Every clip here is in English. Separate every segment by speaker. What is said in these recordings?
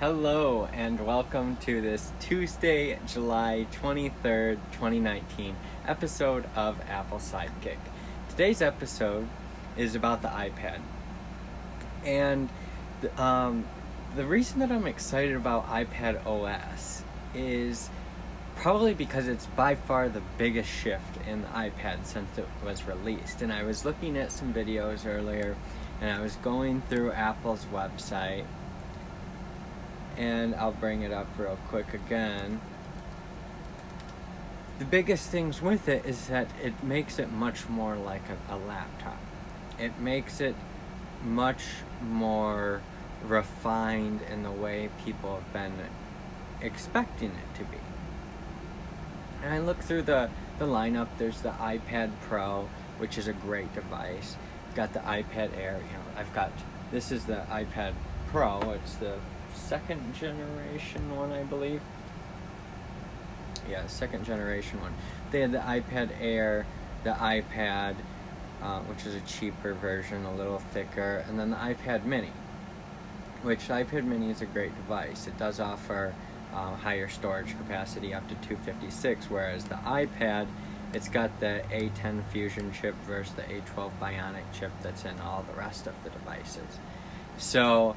Speaker 1: Hello, and welcome to this Tuesday, July 23rd, 2019 episode of Apple Sidekick. Today's episode is about the iPad. And the, um, the reason that I'm excited about iPad OS is probably because it's by far the biggest shift in the iPad since it was released. And I was looking at some videos earlier and I was going through Apple's website and I'll bring it up real quick again. The biggest things with it is that it makes it much more like a, a laptop. It makes it much more refined in the way people have been expecting it to be. And I look through the, the lineup, there's the iPad Pro, which is a great device. Got the iPad Air, you know, I've got this is the iPad Pro, it's the second generation one, I believe. Yeah, second generation one. They had the iPad Air, the iPad, uh, which is a cheaper version, a little thicker, and then the iPad Mini, which the iPad Mini is a great device. It does offer uh, higher storage capacity up to 256, whereas the iPad, it's got the A10 Fusion chip versus the A12 Bionic chip that's in all the rest of the devices. So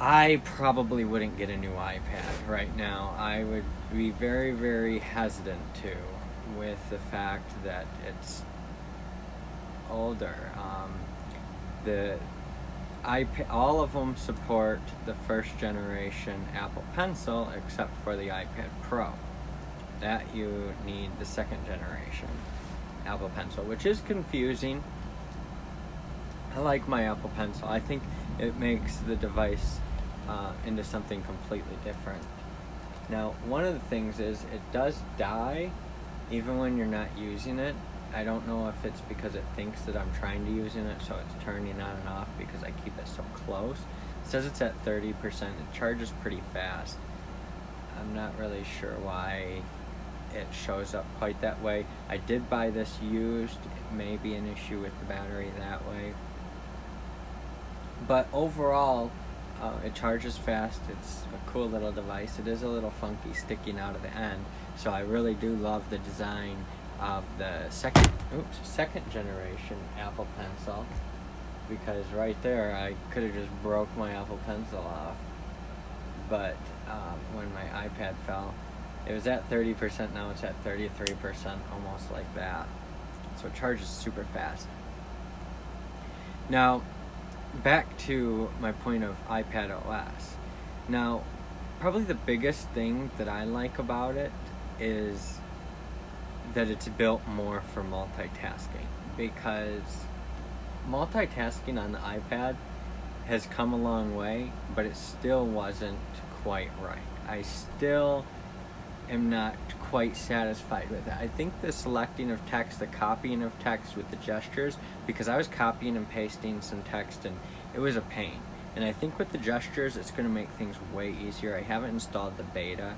Speaker 1: I probably wouldn't get a new iPad right now. I would be very, very hesitant to, with the fact that it's older. Um, the iPad, all of them support the first generation Apple Pencil, except for the iPad Pro. That you need the second generation Apple Pencil, which is confusing. I like my Apple Pencil. I think it makes the device uh, into something completely different. Now, one of the things is it does die even when you're not using it. I don't know if it's because it thinks that I'm trying to using it, so it's turning on and off because I keep it so close. It says it's at 30%. It charges pretty fast. I'm not really sure why it shows up quite that way. I did buy this used. It may be an issue with the battery that way. But overall, uh, it charges fast. It's a cool little device. It is a little funky sticking out of the end. So I really do love the design of the second, oops, second generation Apple Pencil because right there I could have just broke my Apple Pencil off. But um, when my iPad fell, it was at 30%. Now it's at 33%, almost like that. So it charges super fast. Now, back to my point of iPad OS. Now, probably the biggest thing that I like about it is that it's built more for multitasking because multitasking on the iPad has come a long way, but it still wasn't quite right. I still am not quite satisfied with it. I think the selecting of text, the copying of text with the gestures, because I was copying and pasting some text and it was a pain. And I think with the gestures, it's going to make things way easier. I haven't installed the beta,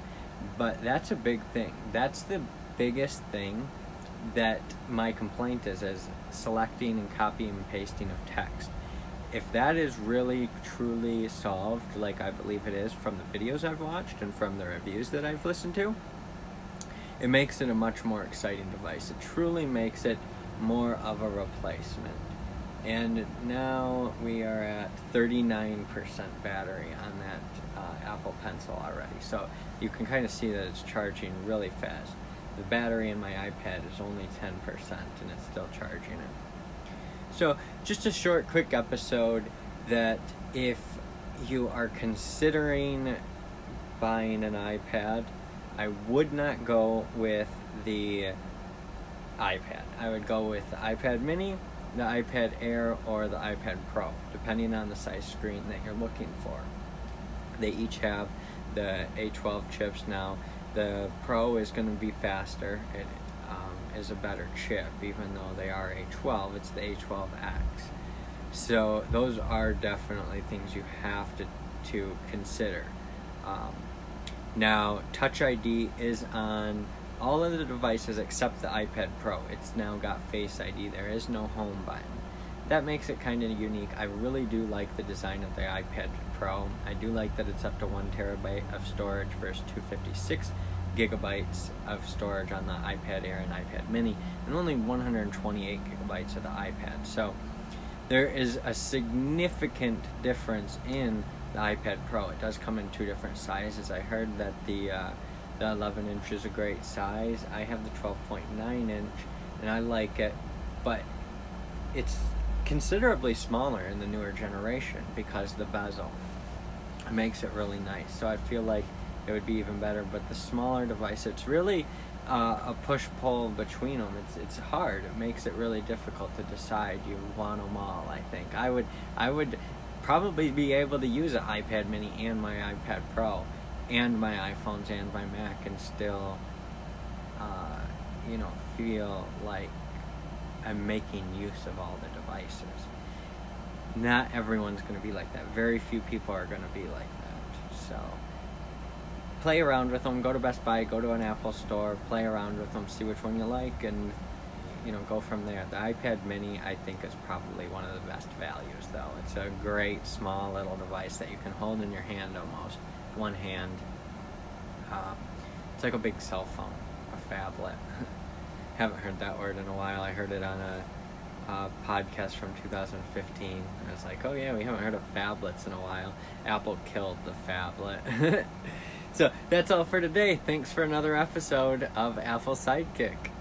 Speaker 1: but that's a big thing. That's the biggest thing that my complaint is, is selecting and copying and pasting of text. If that is really truly solved, like I believe it is from the videos I've watched and from the reviews that I've listened to, it makes it a much more exciting device. It truly makes it more of a replacement. And now we are at 39% battery on that uh, Apple Pencil already. So you can kind of see that it's charging really fast. The battery in my iPad is only 10% and it's still charging it. So, just a short, quick episode that if you are considering buying an iPad, I would not go with the iPad. I would go with the iPad mini, the iPad Air, or the iPad Pro, depending on the size screen that you're looking for. They each have the A12 chips now. The Pro is going to be faster. It um, is a better chip, even though they are A12. It's the A12X. So those are definitely things you have to to consider. Um, now, Touch ID is on all of the devices except the iPad Pro. It's now got Face ID. There is no home button. that makes it kind of unique. I really do like the design of the iPad Pro. I do like that it's up to one terabyte of storage versus 256 gigabytes of storage on the iPad Air and iPad Mini, and only 128 gigabytes of the iPad. So there is a significant difference in the iPad Pro. It does come in two different sizes. I heard that the uh, the 11 inch is a great size. I have the 12.9 inch, and I like it, but it's considerably smaller in the newer generation because the bezel makes it really nice. So I feel like it would be even better. But the smaller device, it's really uh, a push pull between them. It's it's hard. It makes it really difficult to decide. You want them all. I think I would I would probably be able to use an iPad Mini and my iPad Pro and my iPhones and my Mac and still, uh, you know, feel like I'm making use of all the devices. Not everyone's going to be like that. Very few people are going to be like that. So play around with them. Go to Best Buy, go to an Apple store, play around with them, see which one you like, and you know go from there. The iPad Mini, I think, is probably one of the best values, though. It's a great small little device that you can hold in your hand almost, one hand. Uh, it's like a big cell phone, a phablet. Haven't heard that word in a while. I heard it on a, podcast from 2015. I was like, oh yeah, we haven't heard of phablets in a while. Apple killed the phablet. so that's all for today. Thanks for another episode of Apple Sidekick.